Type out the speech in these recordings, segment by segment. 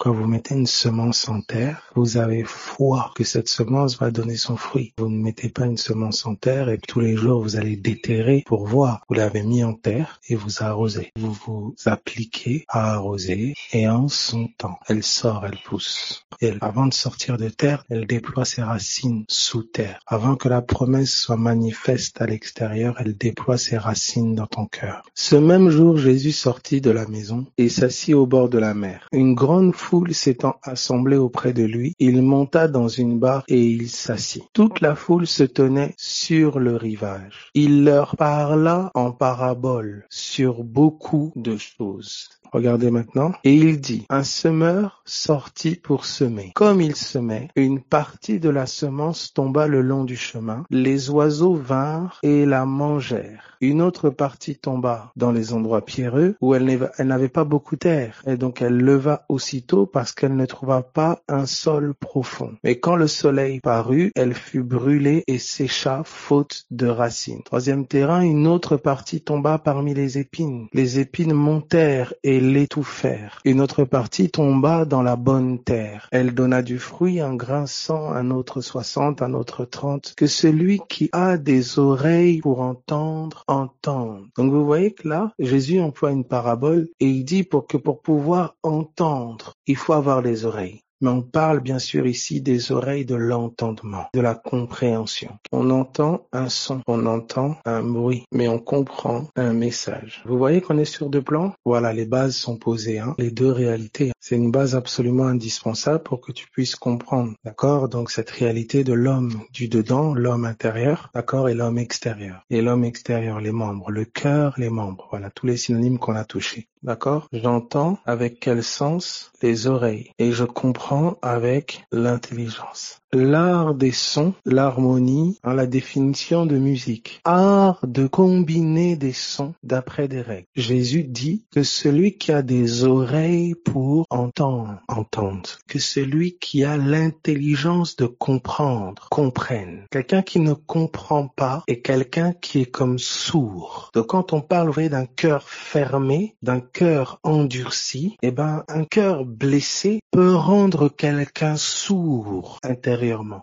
Quand vous mettez une semence en terre, vous avez foi que cette semence va donner son fruit. Vous ne mettez pas une semence en terre et tous les jours vous allez déterrer pour voir. Vous l'avez mis en terre et vous arrosez. Vous vous appliquez à arroser et en son temps, elle sort, elle pousse. Et avant de sortir de terre, elle déploie ses racines sous terre. Avant que la promesse soit manifeste à l'extérieur, elle déploie ses racines dans ton cœur. Ce même jour, Jésus sortit de la maison et s'assit au bord de la mer. Une grande foule s'étant assemblée auprès de lui, il monta dans une barque et il s'assit. Toute la foule se tenait sur le rivage. Il leur parla en parabole sur beaucoup de choses. Regardez maintenant. Et il dit, un semeur sortit pour semer. Comme il semait, une partie de la semence tomba le long du chemin. Les oiseaux vinrent et la mangèrent. Une autre partie tomba dans les endroits pierreux où elle n'avait pas beaucoup d'air. Et donc elle leva aussitôt parce qu'elle ne trouva pas un sol profond. Mais quand le soleil parut, elle fut brûlée et sécha faute de racines. Troisième terrain, une autre partie tomba parmi les épines. Les épines montèrent et l'étouffèrent. Une autre partie tomba dans la bonne terre. Elle donna du fruit, un grain cent, un autre soixante, un autre trente. Que celui qui a des oreilles pour entendre, entende. Donc vous voyez que là, Jésus emploie une parabole et il dit pour que pour pouvoir entendre, il faut avoir les oreilles. Mais on parle bien sûr ici des oreilles de l'entendement, de la compréhension. On entend un son, on entend un bruit, mais on comprend un message. Vous voyez qu'on est sur deux plans? Voilà, les bases sont posées, hein, les deux réalités. C'est une base absolument indispensable pour que tu puisses comprendre, d'accord? Donc cette réalité de l'homme du dedans, l'homme intérieur, d'accord, et l'homme extérieur. Et l'homme extérieur, les membres, le cœur, les membres. Voilà, tous les synonymes qu'on a touchés. D'accord? J'entends avec quel sens? Les oreilles et je comprends avec l'intelligence l'art des sons, l'harmonie, la définition de musique. Art de combiner des sons d'après des règles. Jésus dit que celui qui a des oreilles pour entendre, entende. Que celui qui a l'intelligence de comprendre, comprenne. Quelqu'un qui ne comprend pas est quelqu'un qui est comme sourd. Donc quand on parle d'un cœur fermé, d'un cœur endurci, eh ben, un cœur blessé peut rendre quelqu'un sourd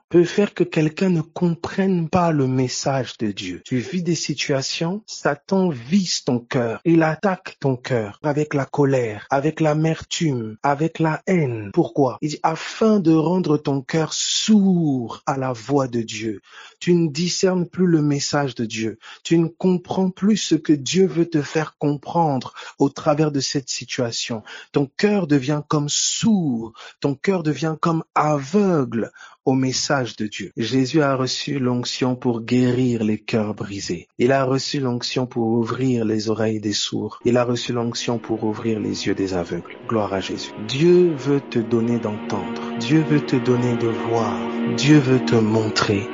peut faire que quelqu'un ne comprenne pas le message de Dieu. Tu vis des situations, Satan vise ton cœur, il attaque ton cœur avec la colère, avec l'amertume, avec la haine. Pourquoi? Afin de rendre ton cœur sourd à la voix de Dieu. Tu ne discernes plus le message de Dieu. Tu ne comprends plus ce que Dieu veut te faire comprendre au travers de cette situation. Ton cœur devient comme sourd, ton cœur devient comme aveugle message de Dieu. Jésus a reçu l'onction pour guérir les cœurs brisés. Il a reçu l'onction pour ouvrir les oreilles des sourds. Il a reçu l'onction pour ouvrir les yeux des aveugles. Gloire à Jésus. Dieu veut te donner d'entendre. Dieu veut te donner de voir. Dieu veut te montrer